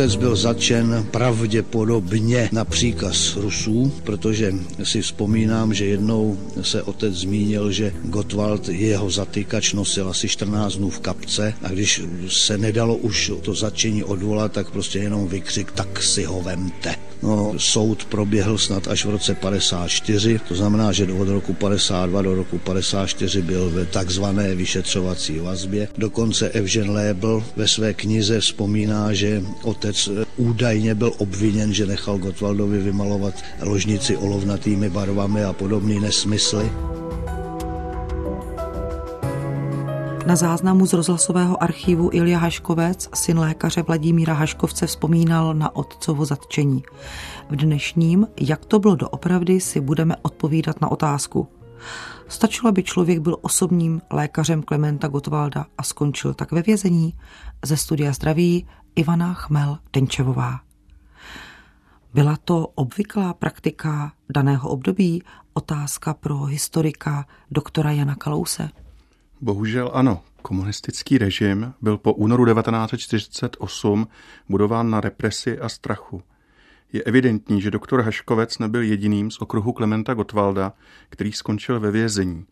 Otec byl začen pravděpodobně na příkaz Rusů, protože si vzpomínám, že jednou se otec zmínil, že Gottwald jeho zatýkač nosil asi 14 dnů v kapce a když se nedalo už to začení odvolat, tak prostě jenom vykřik, tak si ho vemte. No, soud proběhl snad až v roce 54, to znamená, že od roku 52 do roku 54 byl ve takzvané vyšetřovací vazbě. Dokonce Evžen Lébl ve své knize vzpomíná, že otec údajně byl obviněn, že nechal Gottwaldovi vymalovat ložnici olovnatými barvami a podobné nesmysly. Na záznamu z rozhlasového archivu Ilja Haškovec, syn lékaře Vladimíra Haškovce, vzpomínal na otcovo zatčení. V dnešním, jak to bylo doopravdy, si budeme odpovídat na otázku. Stačilo, aby člověk byl osobním lékařem Klementa Gottwalda a skončil tak ve vězení. Ze studia zdraví Ivana Chmel-Denčevová. Byla to obvyklá praktika daného období? Otázka pro historika doktora Jana Kalouse. Bohužel ano. Komunistický režim byl po únoru 1948 budován na represi a strachu. Je evidentní, že doktor Haškovec nebyl jediným z okruhu Klementa Gottwalda, který skončil ve vězení.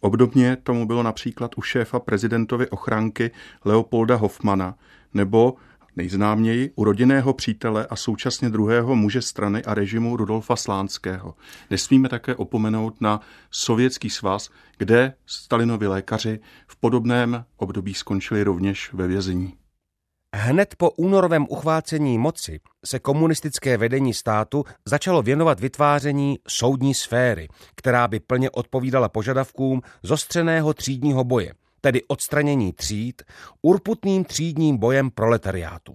Obdobně tomu bylo například u šéfa prezidentovy ochránky Leopolda Hoffmana nebo nejznáměji u rodinného přítele a současně druhého muže strany a režimu Rudolfa Slánského. Nesmíme také opomenout na Sovětský svaz, kde Stalinovi lékaři v podobném období skončili rovněž ve vězení. Hned po únorovém uchvácení moci se komunistické vedení státu začalo věnovat vytváření soudní sféry, která by plně odpovídala požadavkům zostřeného třídního boje, tedy odstranění tříd, urputným třídním bojem proletariátu.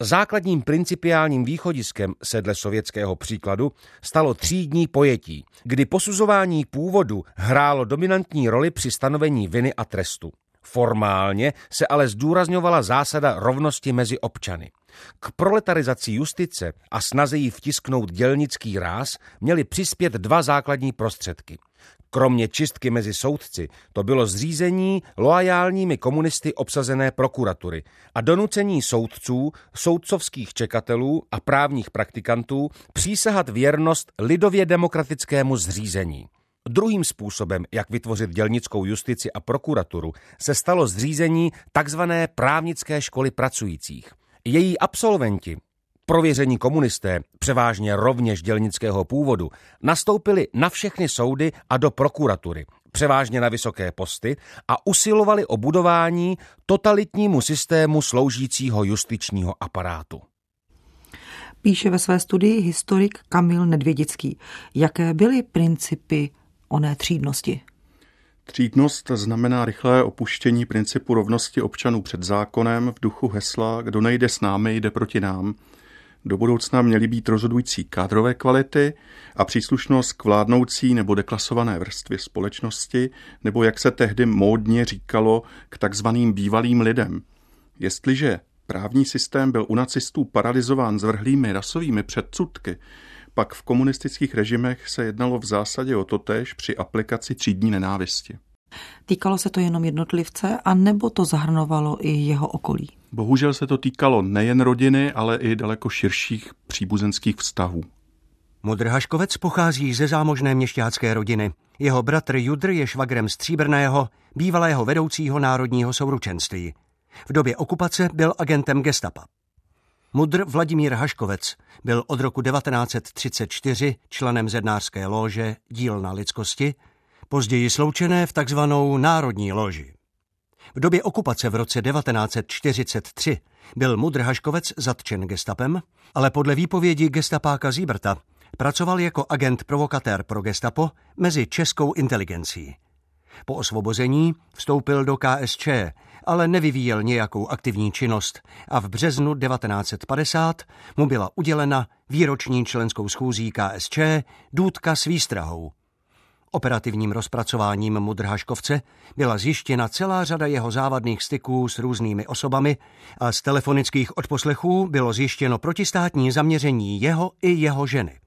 Základním principiálním východiskem se dle sovětského příkladu stalo třídní pojetí, kdy posuzování původu hrálo dominantní roli při stanovení viny a trestu. Formálně se ale zdůrazňovala zásada rovnosti mezi občany. K proletarizaci justice a snaze jí vtisknout dělnický ráz měly přispět dva základní prostředky. Kromě čistky mezi soudci to bylo zřízení loajálními komunisty obsazené prokuratury a donucení soudců, soudcovských čekatelů a právních praktikantů přísahat věrnost lidově demokratickému zřízení. Druhým způsobem, jak vytvořit dělnickou justici a prokuraturu, se stalo zřízení tzv. právnické školy pracujících. Její absolventi, prověření komunisté, převážně rovněž dělnického původu, nastoupili na všechny soudy a do prokuratury, převážně na vysoké posty a usilovali o budování totalitnímu systému sloužícího justičního aparátu. Píše ve své studii historik Kamil Nedvědický. Jaké byly principy oné třídnosti? Třídnost znamená rychlé opuštění principu rovnosti občanů před zákonem v duchu hesla Kdo nejde s námi, jde proti nám. Do budoucna měly být rozhodující kádrové kvality a příslušnost k vládnoucí nebo deklasované vrstvě společnosti, nebo jak se tehdy módně říkalo, k takzvaným bývalým lidem. Jestliže právní systém byl u nacistů paralizován zvrhlými rasovými předsudky, pak v komunistických režimech se jednalo v zásadě o totéž při aplikaci třídní nenávisti. Týkalo se to jenom jednotlivce, a nebo to zahrnovalo i jeho okolí? Bohužel se to týkalo nejen rodiny, ale i daleko širších příbuzenských vztahů. Mudr Haškovec pochází ze zámožné měšťácké rodiny. Jeho bratr Judr je švagrem Stříbrného, bývalého vedoucího národního souručenství. V době okupace byl agentem gestapa. Mudr Vladimír Haškovec byl od roku 1934 členem zednářské lože Dílna lidskosti, později sloučené v takzvanou Národní loži. V době okupace v roce 1943 byl Mudr Haškovec zatčen gestapem, ale podle výpovědi gestapáka Zíberta pracoval jako agent provokatér pro gestapo mezi českou inteligencí. Po osvobození vstoupil do KSČ, ale nevyvíjel nějakou aktivní činnost a v březnu 1950 mu byla udělena výroční členskou schůzí KSČ důdka s výstrahou. Operativním rozpracováním Mudrhaškovce byla zjištěna celá řada jeho závadných styků s různými osobami a z telefonických odposlechů bylo zjištěno protistátní zaměření jeho i jeho ženy.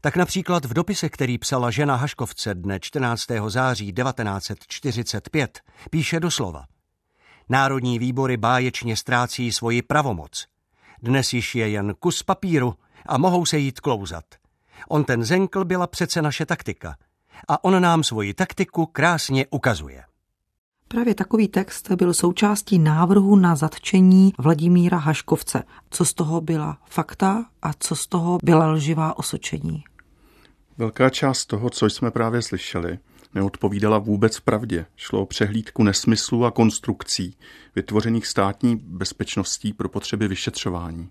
Tak například v dopise, který psala žena Haškovce dne 14. září 1945, píše doslova. Národní výbory báječně ztrácí svoji pravomoc. Dnes již je jen kus papíru a mohou se jít klouzat. On ten zenkl byla přece naše taktika. A on nám svoji taktiku krásně ukazuje. Právě takový text byl součástí návrhu na zatčení Vladimíra Haškovce. Co z toho byla fakta a co z toho byla lživá osočení? Velká část toho, co jsme právě slyšeli, neodpovídala vůbec pravdě. Šlo o přehlídku nesmyslů a konstrukcí, vytvořených státní bezpečností pro potřeby vyšetřování.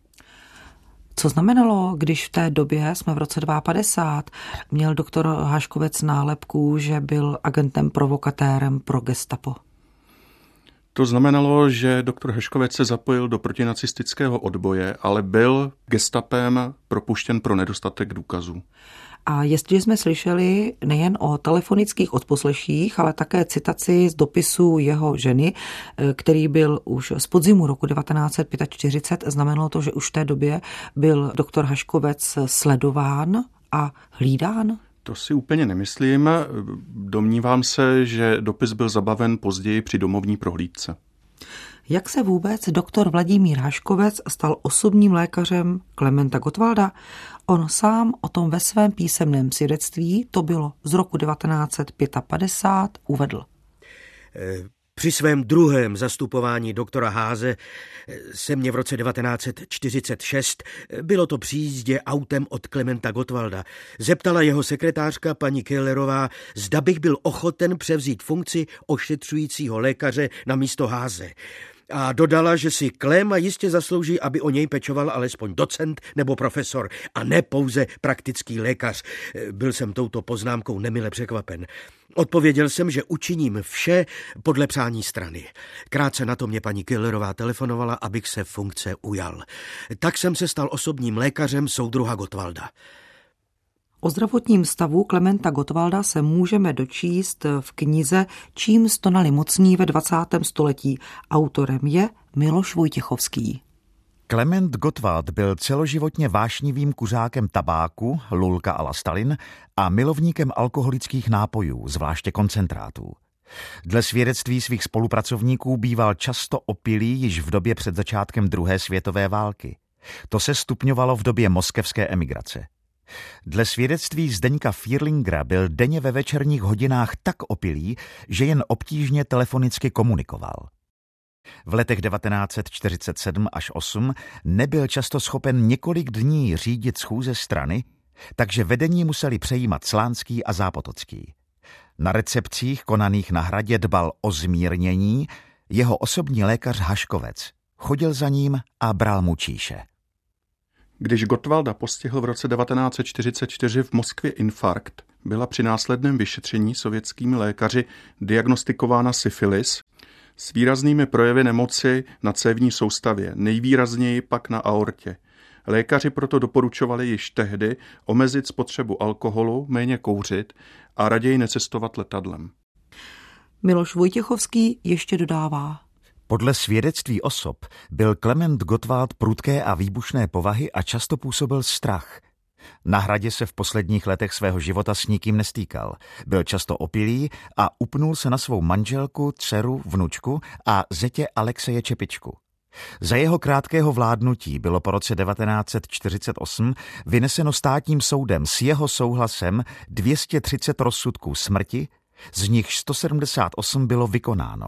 Co znamenalo, když v té době, jsme v roce 2050, měl doktor Haškovec nálepku, že byl agentem provokatérem pro gestapo? To znamenalo, že doktor Heškovec se zapojil do protinacistického odboje, ale byl gestapem propuštěn pro nedostatek důkazů. A jestliže jsme slyšeli nejen o telefonických odposleších, ale také citaci z dopisu jeho ženy, eh, který byl už z podzimu roku 1945, znamenalo to, že už v té době byl doktor Haškovec sledován a hlídán? To si úplně nemyslím. Domnívám se, že dopis byl zabaven později při domovní prohlídce. Jak se vůbec doktor Vladimír Haškovec stal osobním lékařem Klementa Gottwalda? On sám o tom ve svém písemném svědectví, to bylo z roku 1955, uvedl. Eh, při svém druhém zastupování doktora Háze eh, se mě v roce 1946, eh, bylo to při jízdě autem od Klementa Gottwalda, zeptala jeho sekretářka paní Kellerová, zda bych byl ochoten převzít funkci ošetřujícího lékaře na místo Háze a dodala, že si Kléma jistě zaslouží, aby o něj pečoval alespoň docent nebo profesor a ne pouze praktický lékař. Byl jsem touto poznámkou nemile překvapen. Odpověděl jsem, že učiním vše podle přání strany. Krátce na to mě paní Killerová telefonovala, abych se funkce ujal. Tak jsem se stal osobním lékařem soudruha Gotwalda. O zdravotním stavu Klementa Gottwalda se můžeme dočíst v knize Čím stonali mocní ve 20. století. Autorem je Miloš Vojtěchovský. Klement Gottwald byl celoživotně vášnivým kuřákem tabáku, lulka a lastalin a milovníkem alkoholických nápojů, zvláště koncentrátů. Dle svědectví svých spolupracovníků býval často opilý již v době před začátkem druhé světové války. To se stupňovalo v době moskevské emigrace. Dle svědectví Zdeňka Fierlingra byl denně ve večerních hodinách tak opilý, že jen obtížně telefonicky komunikoval. V letech 1947 až 8 nebyl často schopen několik dní řídit schůze strany, takže vedení museli přejímat Slánský a Zápotocký. Na recepcích konaných na hradě dbal o zmírnění jeho osobní lékař Haškovec. Chodil za ním a bral mu číše. Když Gottwalda postihl v roce 1944 v Moskvě infarkt, byla při následném vyšetření sovětskými lékaři diagnostikována syfilis s výraznými projevy nemoci na cévní soustavě, nejvýrazněji pak na aortě. Lékaři proto doporučovali již tehdy omezit spotřebu alkoholu, méně kouřit a raději necestovat letadlem. Miloš Vojtěchovský ještě dodává. Podle svědectví osob byl Klement Gottwald prudké a výbušné povahy a často působil strach. Na hradě se v posledních letech svého života s nikým nestýkal. Byl často opilý a upnul se na svou manželku, dceru, vnučku a zetě Alexeje Čepičku. Za jeho krátkého vládnutí bylo po roce 1948 vyneseno státním soudem s jeho souhlasem 230 rozsudků smrti, z nich 178 bylo vykonáno.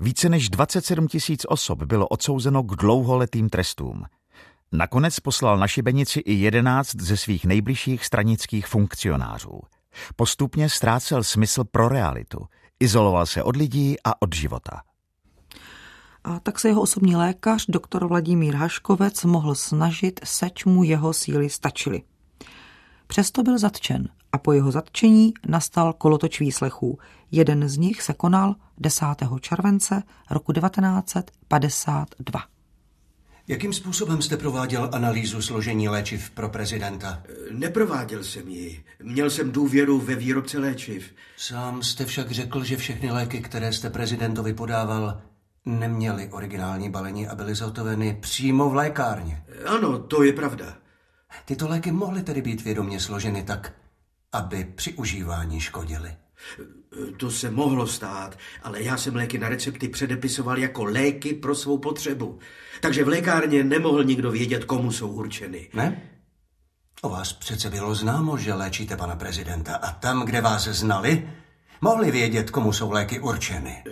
Více než 27 tisíc osob bylo odsouzeno k dlouholetým trestům. Nakonec poslal na šibenici i 11 ze svých nejbližších stranických funkcionářů. Postupně ztrácel smysl pro realitu. Izoloval se od lidí a od života. A tak se jeho osobní lékař, doktor Vladimír Haškovec, mohl snažit, seč mu jeho síly stačily. Přesto byl zatčen a po jeho zatčení nastal kolotoč výslechů. Jeden z nich se konal 10. července roku 1952. Jakým způsobem jste prováděl analýzu složení léčiv pro prezidenta? Neprováděl jsem ji. Měl jsem důvěru ve výrobce léčiv. Sám jste však řekl, že všechny léky, které jste prezidentovi podával, neměly originální balení a byly zhotoveny přímo v lékárně. Ano, to je pravda. Tyto léky mohly tedy být vědomě složeny tak, aby při užívání škodily. To se mohlo stát, ale já jsem léky na recepty předepisoval jako léky pro svou potřebu. Takže v lékárně nemohl nikdo vědět, komu jsou určeny. Ne? O vás přece bylo známo, že léčíte pana prezidenta a tam, kde vás znali, mohli vědět, komu jsou léky určeny.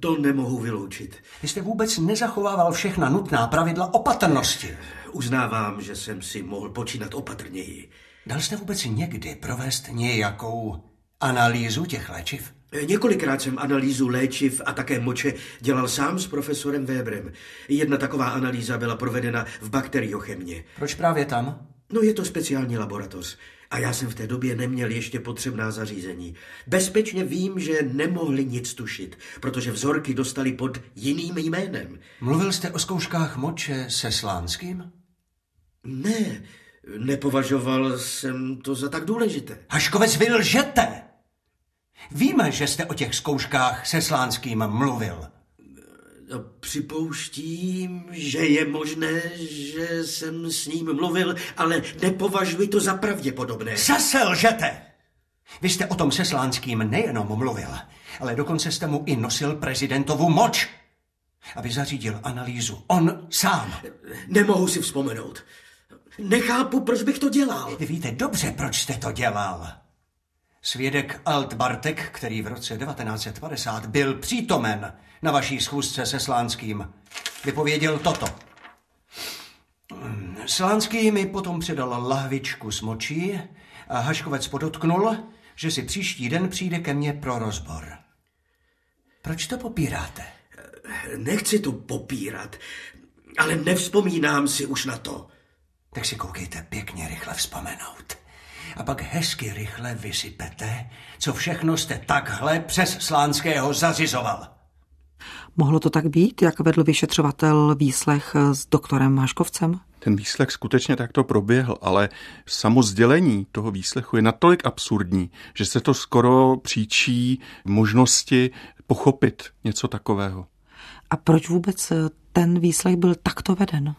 To nemohu vyloučit. Vy jste vůbec nezachovával všechna nutná pravidla opatrnosti. Uznávám, že jsem si mohl počínat opatrněji. Dal jste vůbec někdy provést nějakou analýzu těch léčiv? Několikrát jsem analýzu léčiv a také moče dělal sám s profesorem Weberem. Jedna taková analýza byla provedena v bakteriochemě. Proč právě tam? No je to speciální laboratoř. A já jsem v té době neměl ještě potřebná zařízení. Bezpečně vím, že nemohli nic tušit, protože vzorky dostali pod jiným jménem. Mluvil jste o zkouškách moče se Slánským? Ne, nepovažoval jsem to za tak důležité. Haškovec, vy lžete! Víme, že jste o těch zkouškách se Slánským mluvil. No, připouštím, že je možné, že jsem s ním mluvil, ale nepovažuji to za pravděpodobné. Zase lžete! Vy jste o tom se Slánským nejenom mluvil, ale dokonce jste mu i nosil prezidentovu moč, aby zařídil analýzu. On sám. Nemohu si vzpomenout. Nechápu, proč bych to dělal. Vy víte dobře, proč jste to dělal. Svědek Alt Bartek, který v roce 1950 byl přítomen na vaší schůzce se Slánským, vypověděl toto. Slánský mi potom předal lahvičku s močí a Haškovec podotknul, že si příští den přijde ke mně pro rozbor. Proč to popíráte? Nechci to popírat, ale nevzpomínám si už na to. Tak si koukejte pěkně rychle vzpomenout. A pak hezky rychle vysypete, co všechno jste takhle přes Slánského zařizoval. Mohlo to tak být, jak vedl vyšetřovatel výslech s doktorem Maškovcem? Ten výslech skutečně takto proběhl, ale samo sdělení toho výslechu je natolik absurdní, že se to skoro příčí možnosti pochopit něco takového. A proč vůbec ten výslech byl takto veden?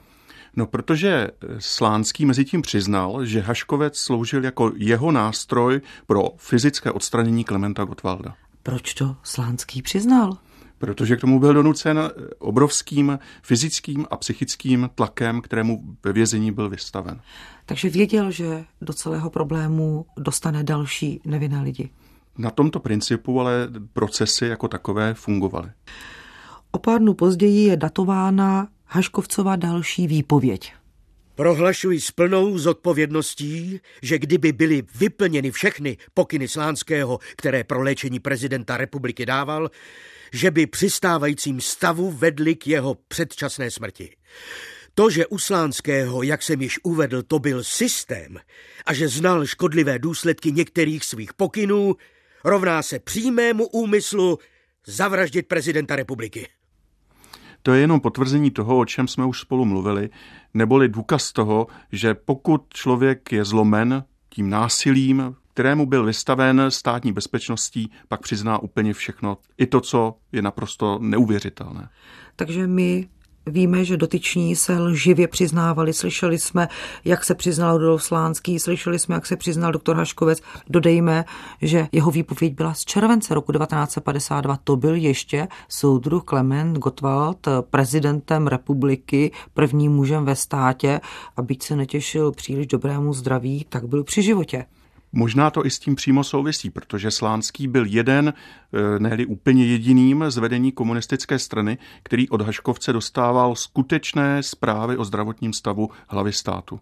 No, protože Slánský mezi tím přiznal, že Haškovec sloužil jako jeho nástroj pro fyzické odstranění Klementa Gottwalda. Proč to Slánský přiznal? Protože k tomu byl donucen obrovským fyzickým a psychickým tlakem, kterému ve vězení byl vystaven. Takže věděl, že do celého problému dostane další nevinné lidi. Na tomto principu ale procesy jako takové fungovaly. O pár dnů později je datována Haškovcova další výpověď. Prohlašuji s plnou zodpovědností, že kdyby byly vyplněny všechny pokyny Slánského, které pro léčení prezidenta republiky dával, že by přistávajícím stavu vedli k jeho předčasné smrti. To, že u Slánského, jak jsem již uvedl, to byl systém a že znal škodlivé důsledky některých svých pokynů, rovná se přímému úmyslu zavraždit prezidenta republiky. To je jenom potvrzení toho, o čem jsme už spolu mluvili, neboli důkaz toho, že pokud člověk je zlomen tím násilím, kterému byl vystaven státní bezpečností, pak přizná úplně všechno, i to, co je naprosto neuvěřitelné. Takže my Víme, že dotyční se lživě přiznávali. Slyšeli jsme, jak se přiznal Rudolf Slánský, slyšeli jsme, jak se přiznal doktor Haškovec. Dodejme, že jeho výpověď byla z července roku 1952. To byl ještě soudruh Klement Gottwald, prezidentem republiky, prvním mužem ve státě a byť se netěšil příliš dobrému zdraví, tak byl při životě. Možná to i s tím přímo souvisí, protože Slánský byl jeden, eh, ne úplně jediným z vedení komunistické strany, který od Haškovce dostával skutečné zprávy o zdravotním stavu hlavy státu.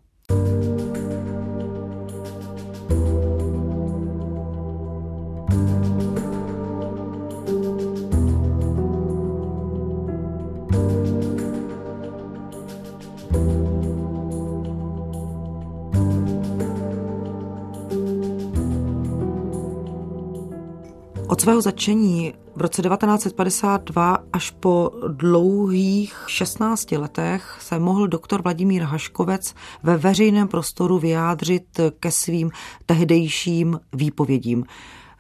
Svého začení v roce 1952 až po dlouhých 16 letech se mohl doktor Vladimír Haškovec ve veřejném prostoru vyjádřit ke svým tehdejším výpovědím.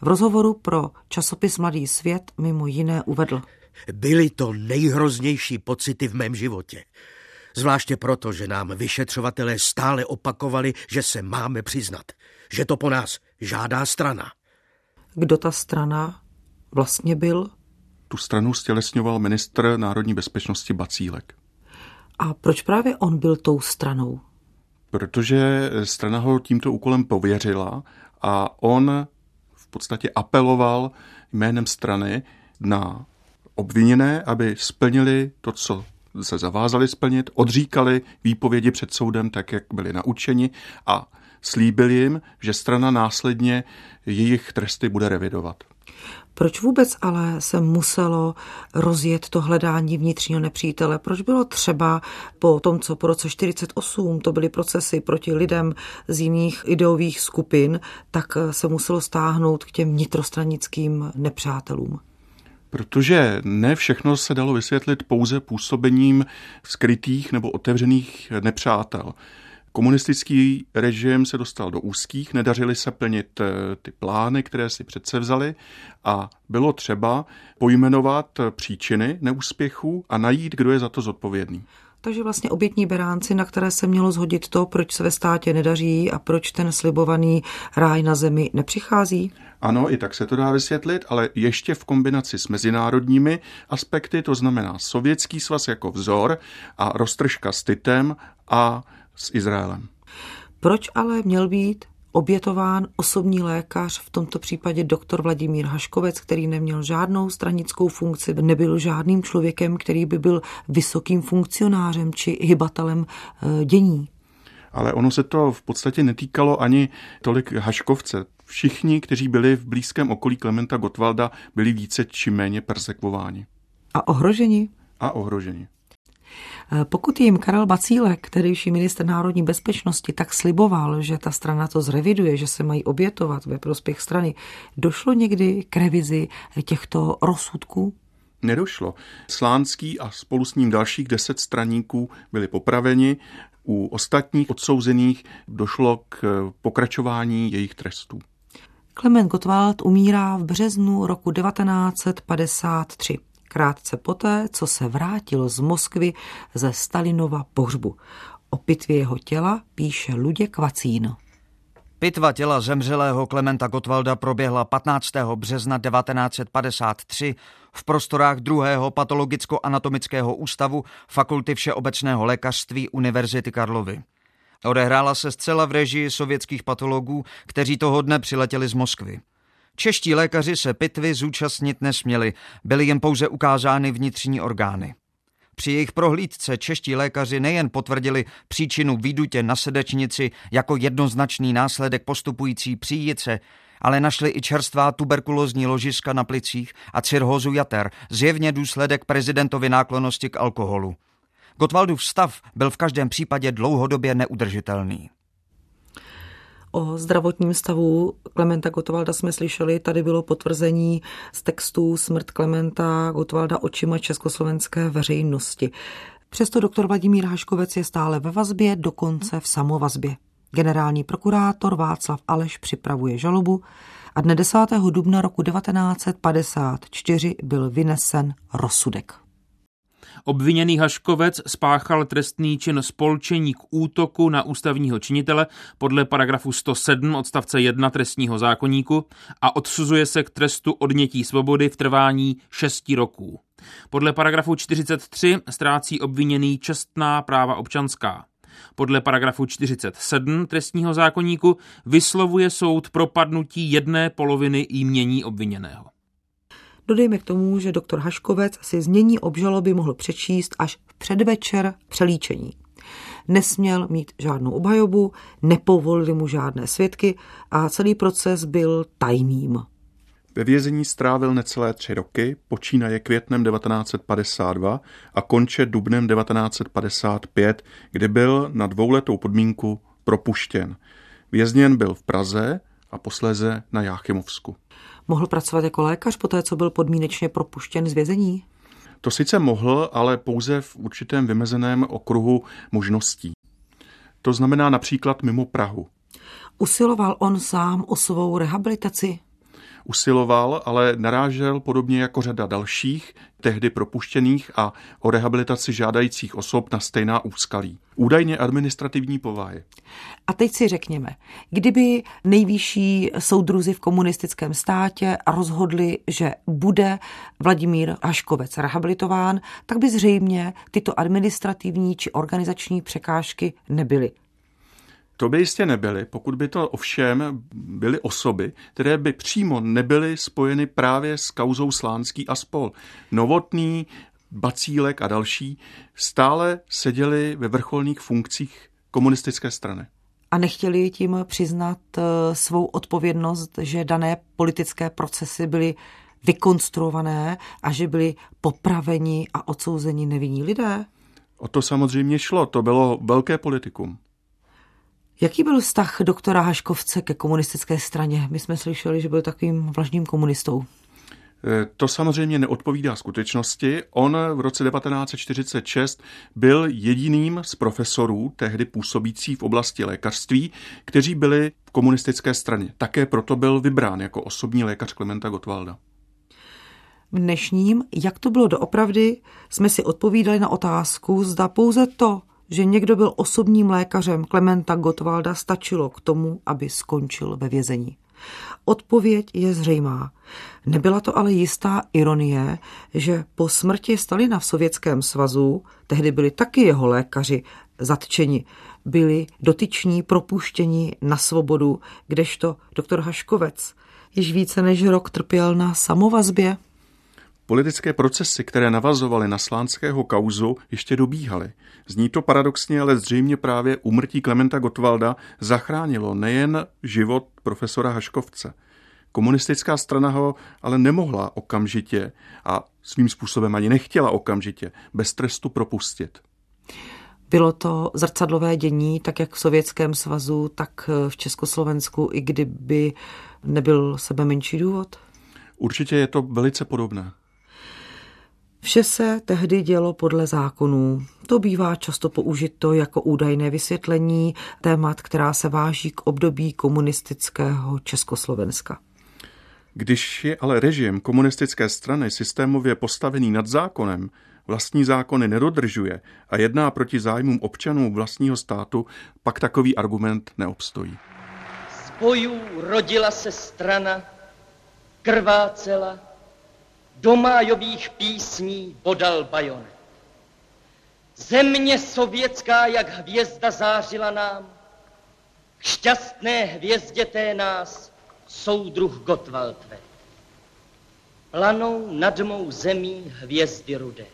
V rozhovoru pro časopis Mladý svět mimo jiné uvedl. Byly to nejhroznější pocity v mém životě. Zvláště proto, že nám vyšetřovatelé stále opakovali, že se máme přiznat, že to po nás žádá strana. kdo ta strana vlastně byl? Tu stranu stělesňoval ministr národní bezpečnosti Bacílek. A proč právě on byl tou stranou? Protože strana ho tímto úkolem pověřila a on v podstatě apeloval jménem strany na obviněné, aby splnili to, co se zavázali splnit, odříkali výpovědi před soudem tak, jak byli naučeni a slíbil jim, že strana následně jejich tresty bude revidovat. Proč vůbec ale se muselo rozjet to hledání vnitřního nepřítele? Proč bylo třeba po tom, co po roce 48 to byly procesy proti lidem z jiných ideových skupin, tak se muselo stáhnout k těm vnitrostranickým nepřátelům? Protože ne všechno se dalo vysvětlit pouze působením skrytých nebo otevřených nepřátel. Komunistický režim se dostal do úzkých, nedařili se plnit eh, ty plány, které si přece vzali a bylo třeba pojmenovat příčiny neúspěchů a najít, kdo je za to zodpovědný. Takže vlastně obětní beránci, na které se mělo zhodit to, proč se ve státě nedaří a proč ten slibovaný ráj na zemi nepřichází? Ano, i tak se to dá vysvětlit, ale ještě v kombinaci s mezinárodními aspekty, to znamená Sovětský svaz jako vzor a roztržka s Titem a s Izraelem. Proč ale měl být obětován osobní lékař, v tomto případě doktor Vladimír Haškovec, který neměl žádnou stranickou funkci, nebyl žádným člověkem, který by byl vysokým funkcionářem či hybatelem eh, dění. Ale ono se to v podstatě netýkalo ani tolik Haškovce. Všichni, kteří byli v blízkém okolí Klementa Gottwalda, byli více či méně persekvováni. A ohroženi? A ohroženi. Eh, pokud jim Karel Bacílek, kterýší minister národní bezpečnosti, tak sliboval, že ta strana to zreviduje, že se mají obětovat ve prospěch strany, došlo někdy k revizi těchto rozsudků? Nedošlo. Slánský a spolu s ním dalších deset straníků byli popraveni. U ostatních odsouzených došlo k pokračování jejich trestů. Klement Gottwald umírá v březnu roku 1953 krátce poté, co se vrátil z Moskvy ze Stalinova pohřbu. O pitvě jeho těla píše Luděk Vacín. Pitva těla zemřelého Klementa Gottwalda proběhla 15. března 1953 v prostorách druhého patologicko-anatomického ústavu Fakulty všeobecného lékařství Univerzity Karlovy. Odehrála se zcela v režii sovětských patologů, kteří toho dne přiletěli z Moskvy. Čeští lékaři se pitvy zúčastnit nesměli, byly jen pouze ukázány vnitřní orgány. Při jejich prohlídce čeští lékaři nejen potvrdili příčinu výdutě na srdečnici jako jednoznačný následek postupující příjice, ale našli i čerstvá tuberkulózní ložiska na plicích a cirhózu jater, zjevně důsledek prezidentovy náklonosti k alkoholu. Gotwaldův stav byl v každém případě dlouhodobě neudržitelný. O zdravotním stavu Klementa Gotwalda jsme slyšeli, tady bylo potvrzení z textů Smrt Klementa Gotwalda očima československé veřejnosti. Přesto doktor Vladimír Haškovec je stále ve vazbě, dokonce v samovazbě. Generální prokurátor Václav Aleš připravuje žalobu a dne 10. dubna roku 1954 byl vynesen rozsudek. Obviněný Haškovec spáchal trestný čin spolčení k útoku na ústavního činitele podle paragrafu 107 odstavce 1 trestního zákoníku a odsuzuje se k trestu odnětí svobody v trvání 6 roků. Podle paragrafu 43 ztrácí obviněný čestná práva občanská. Podle paragrafu 47 trestního zákoníku vyslovuje soud propadnutí jedné poloviny jmění obviněného. Dodejme k tomu, že doktor Haškovec si znění obžaloby mohl přečíst až v předvečer přelíčení. Nesměl mít žádnou obhajobu, nepovolili mu žádné svědky a celý proces byl tajným. Ve vězení strávil necelé tři roky, počínaje květnem 1952 a konče dubnem 1955, kdy byl na dvouletou podmínku propuštěn. Vězněn byl v Praze a posléze na Jáchymovsku. Mohl pracovat jako lékař po té, co byl podmínečně propuštěn z vězení? To sice mohl, ale pouze v určitém vymezeném okruhu možností. To znamená například mimo Prahu. Usiloval on sám o svou rehabilitaci? Usiloval, ale narážel podobně jako řada dalších, tehdy propuštěných a o rehabilitaci žádajících osob na stejná úskalí. Údajně administrativní povahy. A teď si řekněme, kdyby nejvyšší soudruzi v komunistickém státě rozhodli, že bude Vladimír Haškovec rehabilitován, tak by zřejmě tyto administrativní či organizační překážky nebyly. To by jistě nebyly, pokud by to ovšem byly osoby, které by přímo nebyly spojeny právě s kauzou Slánský a spol. Novotný, Bacílek a další stále seděli ve vrcholných funkcích komunistické strany. A nechtěli tím přiznat eh, svou odpovědnost, že dané politické procesy byly vykonstruované a že byli popraveni a odsouzeni nevinní lidé? O to samozřejmě šlo, to bylo velké politikum. Jaký byl vztah doktora Haškovce ke komunistické straně? My jsme slyšeli, že byl takovým vlažným komunistou. E, to samozřejmě neodpovídá skutečnosti. On v roce 1946 byl jediným z profesorů, tehdy působící v oblasti lékařství, kteří byli v komunistické straně. Také proto byl vybrán jako osobní lékař Klementa Gottwalda. V dnešním, jak to bylo doopravdy, jsme si odpovídali na otázku, zda pouze to, že někdo byl osobním lékařem Klementa Gottwalda, stačilo k tomu, aby skončil ve vězení. Odpověď je zřejmá. Nebyla to ale jistá ironie, že po smrti Stalina v Sovětském svazu, tehdy byli taky jeho lékaři zatčeni, byli dotyční propuštěni na svobodu, kdežto doktor Haškovec již více než rok trpěl na samovazbě. Politické procesy, které navazovaly na slánského kauzu, ještě dobíhaly. Zní to paradoxně, ale zřejmě právě umrtí Klementa Gottwalda zachránilo nejen život profesora Haškovce. Komunistická strana ho ale nemohla okamžitě a svým způsobem ani nechtěla okamžitě bez trestu propustit. Bylo to zrcadlové dění, tak jak v Sovětském svazu, tak v Československu, i kdyby nebyl sebe menší důvod? Určitě je to velice podobné. Vše se tehdy dělo podle zákonů. To bývá často použito jako údajné vysvětlení témat, která se váží k období komunistického Československa. Když je ale režim komunistické strany systémově postavený nad zákonem, vlastní zákony nedodržuje a jedná proti zájmům občanů vlastního státu, pak takový argument neobstojí. Z bojů rodila se strana, krvácela, do májových písní bodal bajonet. Země sovětská, jak hvězda zářila nám, k šťastné hvězdě té nás soudruh Gottwald ve. Planou nad mou zemí hvězdy rudé.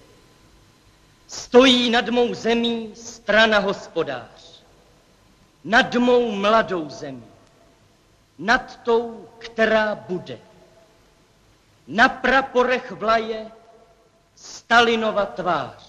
Stojí nad mou zemí strana hospodář. Nad mou mladou zemí. Nad tou, která bude. Na praporech vlaje Stalinova tvář.